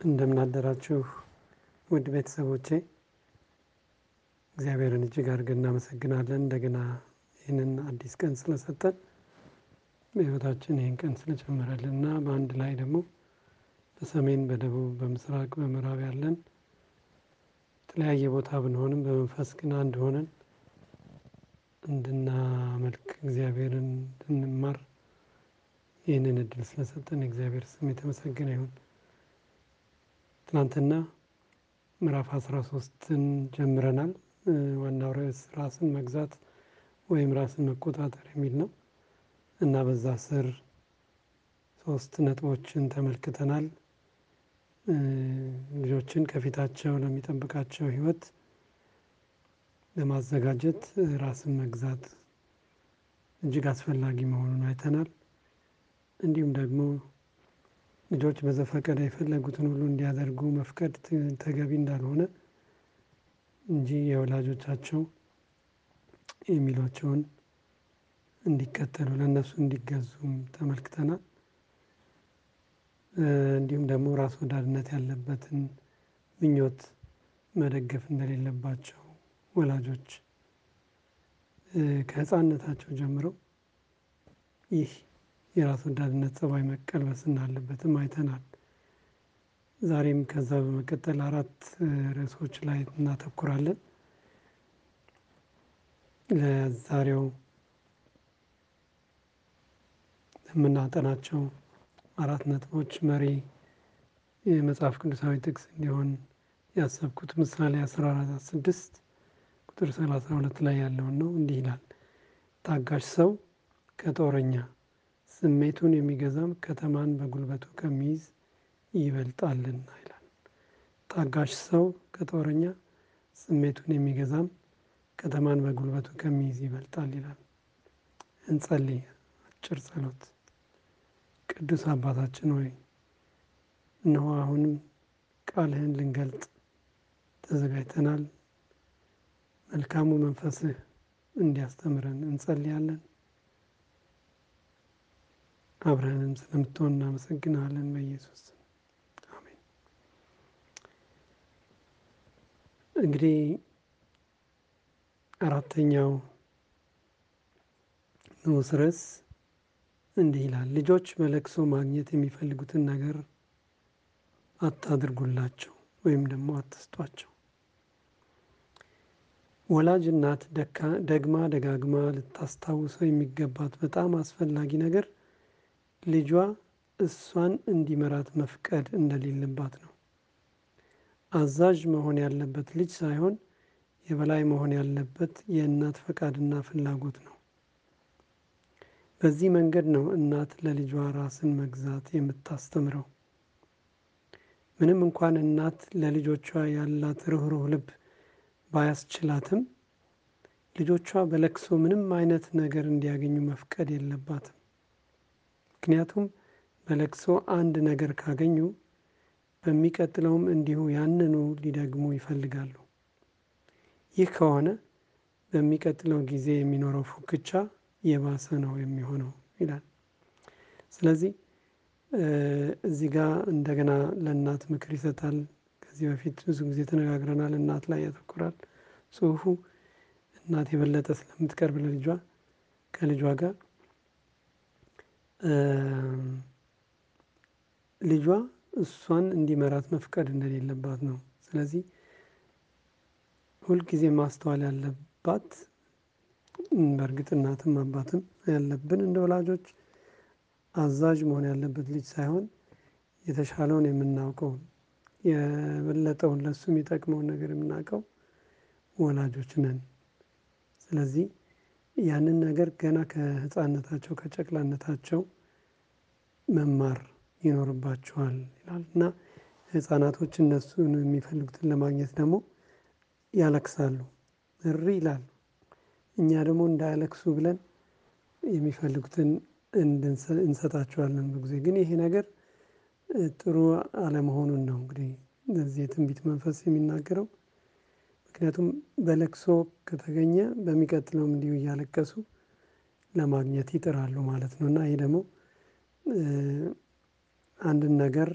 እንደምን ውድ ቤተሰቦቼ። እግዚአብሔርን እጅግ አድርገን እናመሰግናለን እንደገና ይህንን አዲስ ቀን ስለሰጠን በሕይወታችን ይህን ቀን ስለጨመረልን እና በአንድ ላይ ደግሞ በሰሜን፣ በደቡብ፣ በምስራቅ፣ በምዕራብ ያለን የተለያየ ቦታ ብንሆንም በመንፈስ ግን አንድ ሆነን እንድናመልክ እግዚአብሔርን እንድንማር ይህንን እድል ስለሰጠን የእግዚአብሔር ስም የተመሰገነ ይሁን። ትናንትና ምዕራፍ አስራ ሶስትን ጀምረናል። ዋናው ርዕስ ራስን መግዛት ወይም ራስን መቆጣጠር የሚል ነው እና በዛ ስር ሶስት ነጥቦችን ተመልክተናል። ልጆችን ከፊታቸው ለሚጠብቃቸው ሕይወት ለማዘጋጀት ራስን መግዛት እጅግ አስፈላጊ መሆኑን አይተናል። እንዲሁም ደግሞ ልጆች በዘፈቀደ የፈለጉትን ሁሉ እንዲያደርጉ መፍቀድ ተገቢ እንዳልሆነ እንጂ የወላጆቻቸው የሚሏቸውን እንዲከተሉ ለእነሱ እንዲገዙም ተመልክተናል። እንዲሁም ደግሞ ራስ ወዳድነት ያለበትን ምኞት መደገፍ እንደሌለባቸው ወላጆች ከሕፃንነታቸው ጀምረው ይህ የራስ ወዳድነት ጸባይ መቀልበስ እንዳለበትም አይተናል። ዛሬም ከዛ በመቀጠል አራት ርዕሶች ላይ እናተኩራለን። ለዛሬው የምናጠናቸው አራት ነጥቦች መሪ የመጽሐፍ ቅዱሳዊ ጥቅስ እንዲሆን ያሰብኩት ምሳሌ 14 ስድስት ቁጥር 32 ላይ ያለውን ነው። እንዲህ ይላል፣ ታጋሽ ሰው ከጦረኛ ስሜቱን የሚገዛም ከተማን በጉልበቱ ከሚይዝ ይበልጣልና ይላል። ታጋሽ ሰው ከጦረኛ ስሜቱን የሚገዛም ከተማን በጉልበቱ ከሚይዝ ይበልጣል ይላል። እንጸልይ። አጭር ጸሎት። ቅዱስ አባታችን ሆይ እነሆ አሁንም ቃልህን ልንገልጥ ተዘጋጅተናል። መልካሙ መንፈስህ እንዲያስተምረን እንጸልያለን። አብረንም ስለምትሆን እናመሰግናለን። በኢየሱስ አሜን። እንግዲህ አራተኛው ንዑስ ርዕስ እንዲህ ይላል፣ ልጆች በለቅሶ ማግኘት የሚፈልጉትን ነገር አታድርጉላቸው ወይም ደግሞ አትስጧቸው። ወላጅ እናት ደግማ ደጋግማ ልታስታውሰው የሚገባት በጣም አስፈላጊ ነገር ልጇ እሷን እንዲመራት መፍቀድ እንደሌለባት ነው። አዛዥ መሆን ያለበት ልጅ ሳይሆን የበላይ መሆን ያለበት የእናት ፈቃድና ፍላጎት ነው። በዚህ መንገድ ነው እናት ለልጇ ራስን መግዛት የምታስተምረው። ምንም እንኳን እናት ለልጆቿ ያላት ርኅሩህ ልብ ባያስችላትም ልጆቿ በለቅሶ ምንም አይነት ነገር እንዲያገኙ መፍቀድ የለባትም። ምክንያቱም በለቅሶ አንድ ነገር ካገኙ በሚቀጥለውም እንዲሁ ያንኑ ሊደግሙ ይፈልጋሉ። ይህ ከሆነ በሚቀጥለው ጊዜ የሚኖረው ፉክቻ የባሰ ነው የሚሆነው ይላል። ስለዚህ እዚህ ጋር እንደገና ለእናት ምክር ይሰጣል። ከዚህ በፊት ብዙ ጊዜ ተነጋግረናል። እናት ላይ ያተኩራል ጽሑፉ። እናት የበለጠ ስለምትቀርብ ለልጇ ከልጇ ጋር ልጇ እሷን እንዲመራት መፍቀድ እንደሌለባት ነው። ስለዚህ ሁልጊዜ ማስተዋል ያለባት በእርግጥ እናትም አባትም ያለብን እንደ ወላጆች አዛዥ መሆን ያለበት ልጅ ሳይሆን የተሻለውን የምናውቀውን የበለጠውን ለሱ የሚጠቅመውን ነገር የምናውቀው ወላጆች ነን። ስለዚህ ያንን ነገር ገና ከሕፃንነታቸው ከጨቅላነታቸው መማር ይኖርባቸዋል ይላል እና ሕፃናቶች እነሱን የሚፈልጉትን ለማግኘት ደግሞ ያለቅሳሉ፣ እሪ ይላሉ። እኛ ደግሞ እንዳያለቅሱ ብለን የሚፈልጉትን እንሰጣቸዋለን። ጊዜ ግን ይሄ ነገር ጥሩ አለመሆኑን ነው እንግዲህ እዚህ የትንቢት መንፈስ የሚናገረው። ምክንያቱም በለቅሶ ከተገኘ በሚቀጥለውም እንዲሁ እያለቀሱ ለማግኘት ይጥራሉ ማለት ነው እና ይህ ደግሞ አንድን ነገር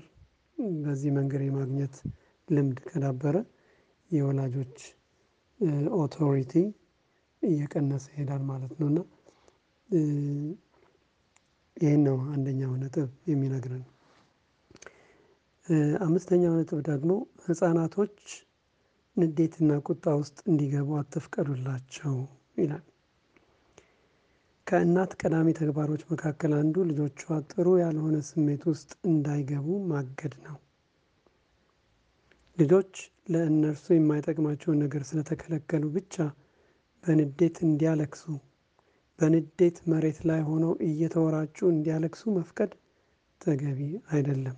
በዚህ መንገድ የማግኘት ልምድ ከዳበረ የወላጆች ኦቶሪቲ እየቀነሰ ይሄዳል ማለት ነው። እና ይሄን ነው አንደኛው ነጥብ የሚነግረን። አምስተኛው ነጥብ ደግሞ ህፃናቶች ንዴትና ቁጣ ውስጥ እንዲገቡ አትፍቀዱላቸው ይላል። ከእናት ቀዳሚ ተግባሮች መካከል አንዱ ልጆቿ ጥሩ ያልሆነ ስሜት ውስጥ እንዳይገቡ ማገድ ነው። ልጆች ለእነርሱ የማይጠቅማቸውን ነገር ስለተከለከሉ ብቻ በንዴት እንዲያለቅሱ በንዴት መሬት ላይ ሆነው እየተወራጩ እንዲያለቅሱ መፍቀድ ተገቢ አይደለም።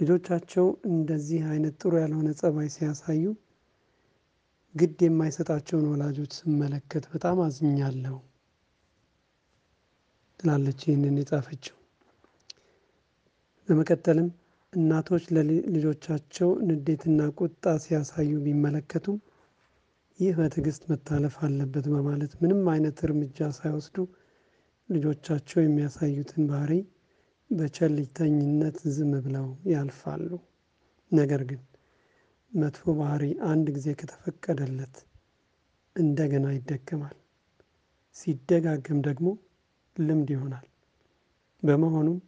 ልጆቻቸው እንደዚህ አይነት ጥሩ ያልሆነ ፀባይ ሲያሳዩ ግድ የማይሰጣቸውን ወላጆች ስመለከት በጣም አዝኛለሁ። ትላለች ይህንን የጻፈችው። በመቀጠልም እናቶች ለልጆቻቸው ንዴትና ቁጣ ሲያሳዩ ቢመለከቱም ይህ በትዕግስት መታለፍ አለበት በማለት ምንም አይነት እርምጃ ሳይወስዱ ልጆቻቸው የሚያሳዩትን ባህሪ በቸልተኝነት ዝም ብለው ያልፋሉ። ነገር ግን መጥፎ ባህሪ አንድ ጊዜ ከተፈቀደለት እንደገና ይደገማል። ሲደጋገም ደግሞ ልምድ ይሆናል። በመሆኑም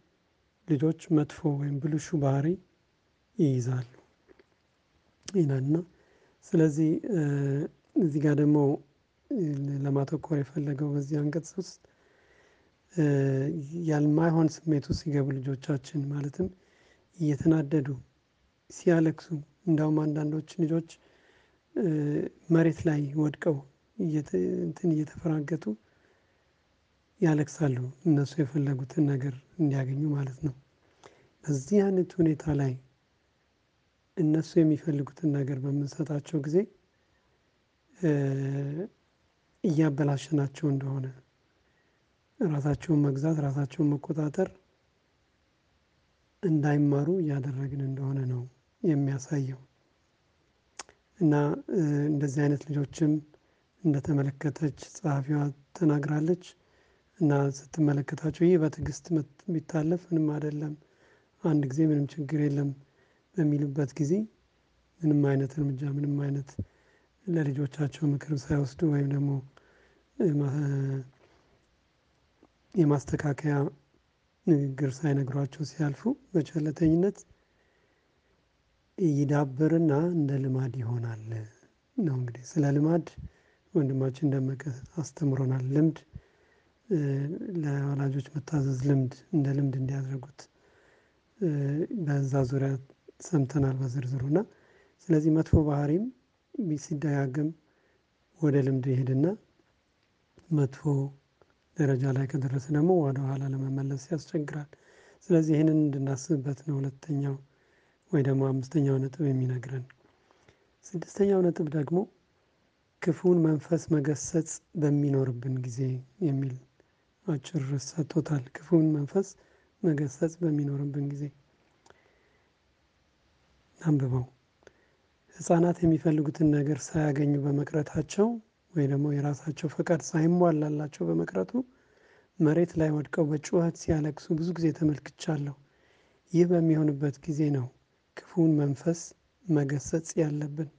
ልጆች መጥፎ ወይም ብልሹ ባህሪ ይይዛሉ ይላልና ስለዚህ እዚህ ጋር ደግሞ ለማተኮር የፈለገው በዚህ አንቀጽ ውስጥ ያልማይሆን ስሜት ውስጥ ሲገቡ ልጆቻችን ማለትም እየተናደዱ ሲያለቅሱ እንደውም አንዳንዶች ልጆች መሬት ላይ ወድቀው እንትን እየተፈራገጡ ያለቅሳሉ እነሱ የፈለጉትን ነገር እንዲያገኙ ማለት ነው። በዚህ አይነት ሁኔታ ላይ እነሱ የሚፈልጉትን ነገር በምንሰጣቸው ጊዜ እያበላሸናቸው እንደሆነ ራሳቸውን መግዛት ራሳቸውን መቆጣጠር እንዳይማሩ እያደረግን እንደሆነ ነው የሚያሳየው። እና እንደዚህ አይነት ልጆችም እንደተመለከተች ጸሐፊዋ ተናግራለች። እና ስትመለከታቸው ይህ በትዕግስት ቢታለፍ ምንም አይደለም አንድ ጊዜ ምንም ችግር የለም በሚሉበት ጊዜ ምንም አይነት እርምጃ ምንም አይነት ለልጆቻቸው ምክር ሳይወስዱ ወይም ደግሞ የማስተካከያ ንግግር ሳይነግሯቸው ሲያልፉ በቸልተኝነት ይዳብርና እንደ ልማድ ይሆናል ነው። እንግዲህ ስለ ልማድ ወንድማችን ደመቀ አስተምሮናል። ልምድ ለወላጆች መታዘዝ ልምድ እንደ ልምድ እንዲያደርጉት በዛ ዙሪያ ሰምተናል በዝርዝሩ እና ስለዚህ መጥፎ ባህሪም ሲደጋገም ወደ ልምድ ይሄድና መጥፎ ደረጃ ላይ ከደረሰ ደግሞ ወደኋላ ለመመለስ ያስቸግራል። ስለዚህ ይህንን እንድናስብበት ነው ሁለተኛው ወይ ደግሞ አምስተኛው ነጥብ የሚነግረን። ስድስተኛው ነጥብ ደግሞ ክፉን መንፈስ መገሰጽ በሚኖርብን ጊዜ የሚል አጭር ርዕስ ሰጥቶታል። ክፉን መንፈስ መገሰጽ በሚኖርብን ጊዜ አንብበው ህፃናት የሚፈልጉትን ነገር ሳያገኙ በመቅረታቸው ወይ ደግሞ የራሳቸው ፈቃድ ሳይሟላላቸው በመቅረቱ መሬት ላይ ወድቀው በጩኸት ሲያለቅሱ ብዙ ጊዜ ተመልክቻለሁ። ይህ በሚሆንበት ጊዜ ነው ክፉን መንፈስ መገሰጽ ያለብን።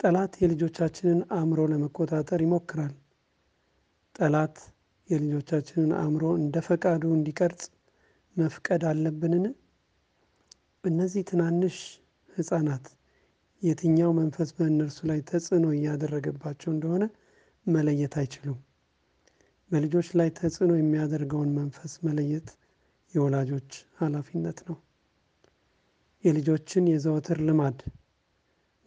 ጠላት የልጆቻችንን አእምሮ ለመቆጣጠር ይሞክራል። ጠላት የልጆቻችንን አእምሮ እንደ ፈቃዱ እንዲቀርጽ መፍቀድ አለብንን? እነዚህ ትናንሽ ህፃናት የትኛው መንፈስ በእነርሱ ላይ ተጽዕኖ እያደረገባቸው እንደሆነ መለየት አይችሉም። በልጆች ላይ ተጽዕኖ የሚያደርገውን መንፈስ መለየት የወላጆች ሀላፊነት ነው። የልጆችን የዘወትር ልማድ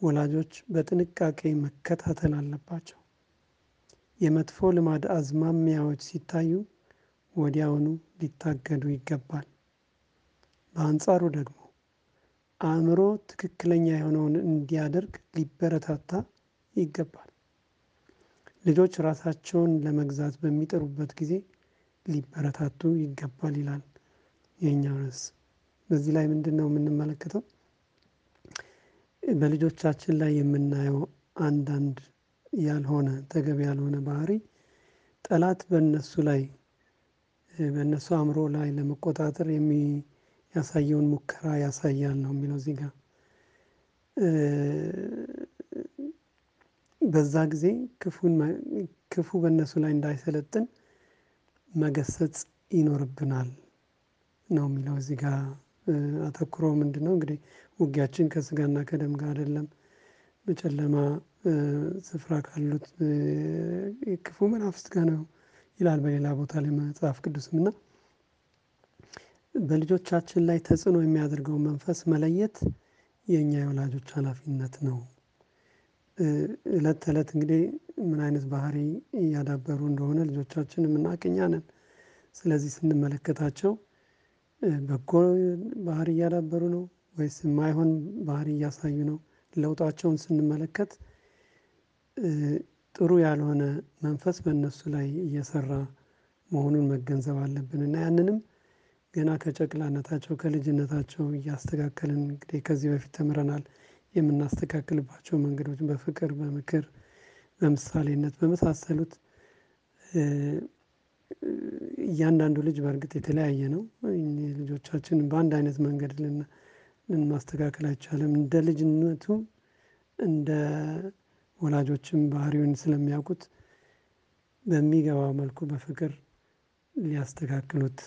ወላጆች በጥንቃቄ መከታተል አለባቸው። የመጥፎ ልማድ አዝማሚያዎች ሲታዩ ወዲያውኑ ሊታገዱ ይገባል። በአንጻሩ ደግሞ አእምሮ ትክክለኛ የሆነውን እንዲያደርግ ሊበረታታ ይገባል። ልጆች ራሳቸውን ለመግዛት በሚጥሩበት ጊዜ ሊበረታቱ ይገባል ይላል የኛው ርዕስ። በዚህ ላይ ምንድነው የምንመለከተው? በልጆቻችን ላይ የምናየው አንዳንድ ያልሆነ ተገቢ ያልሆነ ባህሪ ጠላት በእነሱ ላይ በእነሱ አእምሮ ላይ ለመቆጣጠር ያሳየውን ሙከራ ያሳያል ነው የሚለው እዚህ ጋር። በዛ ጊዜ ክፉ በእነሱ ላይ እንዳይሰለጥን መገሰጽ ይኖርብናል ነው የሚለው እዚህ ጋር። አተኩሮ ምንድነው? እንግዲህ ውጊያችን ከስጋና ከደም ጋር አይደለም። በጨለማ ስፍራ ካሉት ክፉ መናፍስት ጋር ነው ይላል በሌላ ቦታ ላይ መጽሐፍ ቅዱስም። እና በልጆቻችን ላይ ተጽዕኖ የሚያደርገውን መንፈስ መለየት የኛ የወላጆች ሀላፊነት ነው። እለት ተእለት እንግዲህ ምን አይነት ባህሪ እያዳበሩ እንደሆነ ልጆቻችን የምናውቅ እኛ ነን። ስለዚህ ስንመለከታቸው በጎ ባህሪ እያዳበሩ ነው ወይስ የማይሆን ባህሪ እያሳዩ ነው ለውጣቸውን ስንመለከት ጥሩ ያልሆነ መንፈስ በእነሱ ላይ እየሰራ መሆኑን መገንዘብ አለብን። እና ያንንም ገና ከጨቅላነታቸው ከልጅነታቸው እያስተካከልን እንግዲህ ከዚህ በፊት ተምረናል የምናስተካክልባቸው መንገዶች በፍቅር በምክር በምሳሌነት በመሳሰሉት እያንዳንዱ ልጅ በእርግጥ የተለያየ ነው። ልጆቻችንን በአንድ አይነት መንገድ ልናስተካክል አይቻልም። እንደ ልጅነቱ እንደ ወላጆችም ባህሪውን ስለሚያውቁት በሚገባው መልኩ በፍቅር ሊያስተካክሉት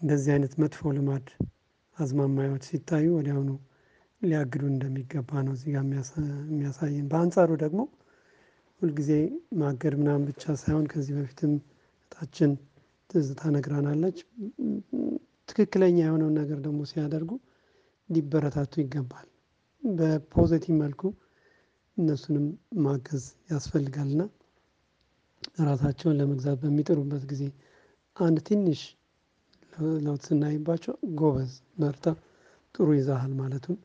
እንደዚህ አይነት መጥፎ ልማድ አዝማማዮች ሲታዩ ወዲያውኑ ሊያግዱን እንደሚገባ ነው እዚህ ጋር የሚያሳየን። በአንጻሩ ደግሞ ሁልጊዜ ማገድ ምናምን ብቻ ሳይሆን ከዚህ በፊትም እህታችን ትዝታ ነግራናለች። ትክክለኛ የሆነውን ነገር ደግሞ ሲያደርጉ ሊበረታቱ ይገባል። በፖዘቲቭ መልኩ እነሱንም ማገዝ ያስፈልጋልና ራሳቸውን ለመግዛት በሚጥሩበት ጊዜ አንድ ትንሽ ለውጥ ስናይባቸው ጎበዝ በርታ ጥሩ ይዘሃል ማለቱን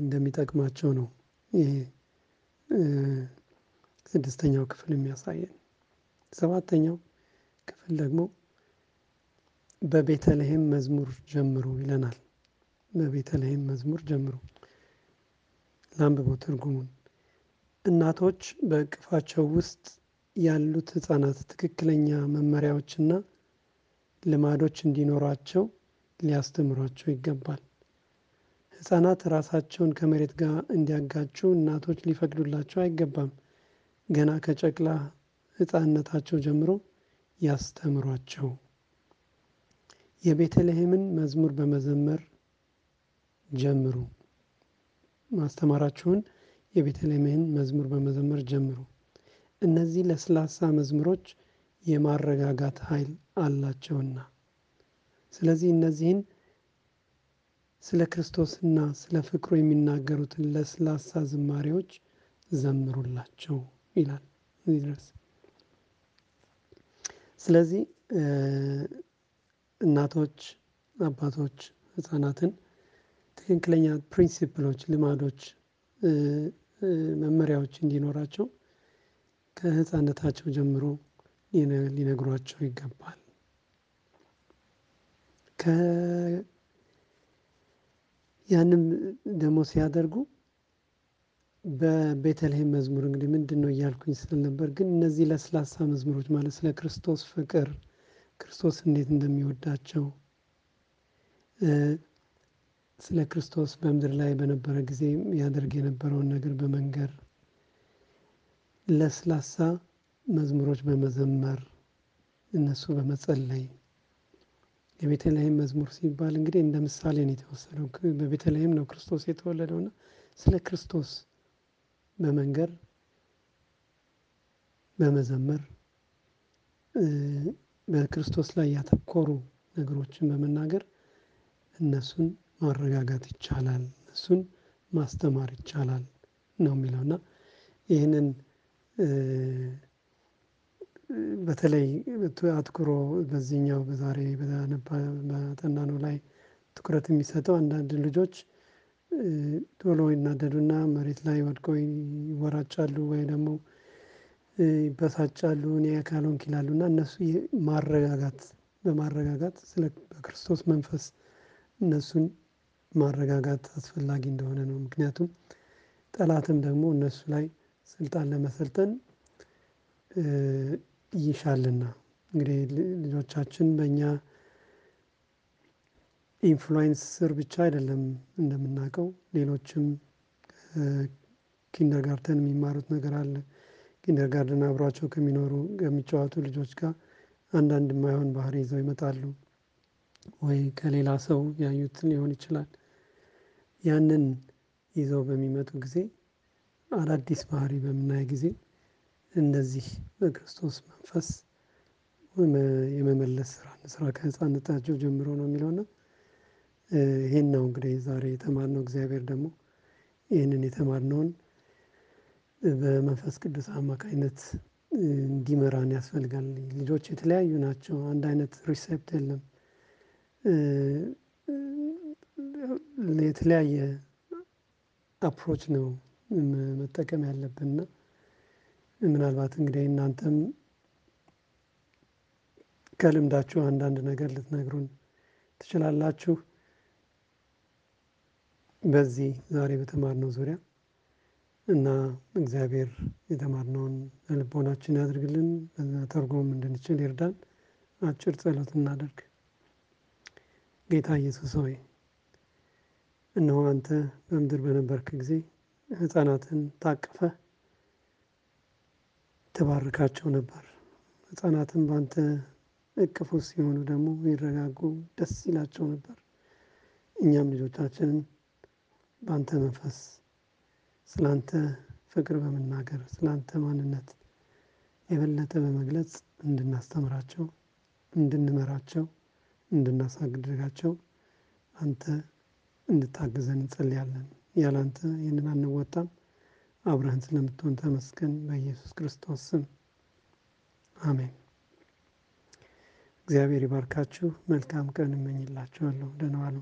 እንደሚጠቅማቸው ነው። ይሄ ስድስተኛው ክፍል የሚያሳየን ሰባተኛው ክፍል ደግሞ በቤተልሄም መዝሙር ጀምሩ ይለናል። በቤተልሄም መዝሙር ጀምሩ ላንብበው ትርጉሙን እናቶች በእቅፋቸው ውስጥ ያሉት ህፃናት ትክክለኛ መመሪያዎችና ልማዶች እንዲኖሯቸው ሊያስተምሯቸው ይገባል። ህፃናት ራሳቸውን ከመሬት ጋር እንዲያጋጩ እናቶች ሊፈቅዱላቸው አይገባም። ገና ከጨቅላ ህፃንነታቸው ጀምሮ ያስተምሯቸው። የቤተልሔምን መዝሙር በመዘመር ጀምሩ። ማስተማራችሁን የቤተልሔምን መዝሙር በመዘመር ጀምሩ። እነዚህ ለስላሳ መዝሙሮች የማረጋጋት ሀይል አላቸውና። ስለዚህ እነዚህን ስለ ክርስቶስና ስለ ፍቅሩ የሚናገሩትን ለስላሳ ዝማሬዎች ዘምሩላቸው ይላል እዚህ ድረስ። ስለዚህ እናቶች አባቶች ህፃናትን ትክክለኛ ፕሪንሲፕሎች ልማዶች መመሪያዎች እንዲኖራቸው ከህፃንነታቸው ጀምሮ ሊነግሯቸው ይገባል። ያንም ደግሞ ሲያደርጉ በቤተልሔም መዝሙር እንግዲህ ምንድነው እያልኩኝ ስለነበር ግን እነዚህ ለስላሳ መዝሙሮች ማለት ስለ ክርስቶስ ፍቅር ክርስቶስ እንዴት እንደሚወዳቸው ስለ ክርስቶስ በምድር ላይ በነበረ ጊዜ ያደርግ የነበረውን ነገር በመንገር ለስላሳ መዝሙሮች በመዘመር እነሱ በመጸለይ። የቤተልሔም መዝሙር ሲባል እንግዲህ እንደ ምሳሌ ነው የተወሰደው። በቤተልሔም ነው ክርስቶስ የተወለደው እና ስለ ክርስቶስ በመንገር በመዘመር በክርስቶስ ላይ ያተኮሩ ነገሮችን በመናገር እነሱን ማረጋጋት ይቻላል እነሱን ማስተማር ይቻላል ነው የሚለው እና ይህንን በተለይ አትኩሮ በዚህኛው በዛሬ ባጠናነው ላይ ትኩረት የሚሰጠው አንዳንድ ልጆች ቶሎ ይናደዱና መሬት ላይ ወድቀው ይወራጫሉ ወይ ደግሞ ይበሳጫሉ እኔ ካልሆንክ ይላሉ እና እነሱ ማረጋጋት በማረጋጋት ስለ በክርስቶስ መንፈስ እነሱን ማረጋጋት አስፈላጊ እንደሆነ ነው። ምክንያቱም ጠላትም ደግሞ እነሱ ላይ ስልጣን ለመሰልጠን ይሻልና እንግዲህ ልጆቻችን በእኛ ኢንፍሉዌንስ ስር ብቻ አይደለም እንደምናውቀው ሌሎችም ኪንደርጋርተን የሚማሩት ነገር አለ። ኪንደርጋርተን አብሯቸው ከሚኖሩ ከሚጫወቱ ልጆች ጋር አንዳንድ የማይሆን ባህሪ ይዘው ይመጣሉ። ወይ ከሌላ ሰው ያዩት ሊሆን ይችላል። ያንን ይዘው በሚመጡ ጊዜ አዳዲስ ባህሪ በምናይ ጊዜ እንደዚህ በክርስቶስ መንፈስ የመመለስ ስራ እንስራ ከህፃንነታቸው ጀምሮ ነው የሚለው እና ይሄን ነው እንግዲህ ዛሬ የተማርነው። እግዚአብሔር ደግሞ ይህንን የተማርነውን በመንፈስ ቅዱስ አማካኝነት እንዲመራን ያስፈልጋል። ልጆች የተለያዩ ናቸው አንድ አይነት receipt የለም። የተለያየ approach ነው መጠቀም ያለብን እና ምናልባት እንግዲህ እናንተም ከልምዳችሁ አንዳንድ ነገር ልትነግሩን ትችላላችሁ። በዚህ ዛሬ በተማርነው ዙሪያ እና እግዚአብሔር የተማርነውን በልቦናችን ያድርግልን መተርጎም እንድንችል ይርዳን። አጭር ጸሎት እናደርግ። ጌታ ኢየሱስ ሆይ እነሆ አንተ በምድር በነበርክ ጊዜ ህፃናትን ታቅፈህ ትባርካቸው ነበር። ህፃናትን በአንተ እቅፍ ውስጥ ሲሆኑ ደግሞ ይረጋጉ፣ ደስ ይላቸው ነበር። እኛም ልጆቻችንን በአንተ መንፈስ ስለ ፍቅር በመናገር ስለ ማንነት የበለጠ በመግለጽ እንድናስተምራቸው፣ እንድንመራቸው፣ እንድናሳድጋቸው አንተ እንድታግዘን እንጸልያለን። ያለ አንተ ይህንን አንወጣም። አብረህን ስለምትሆን ተመስገን። በኢየሱስ ክርስቶስ ስም አሜን። እግዚአብሔር ይባርካችሁ። መልካም ቀን እመኝላችኋለሁ። ደህና ዋሉ።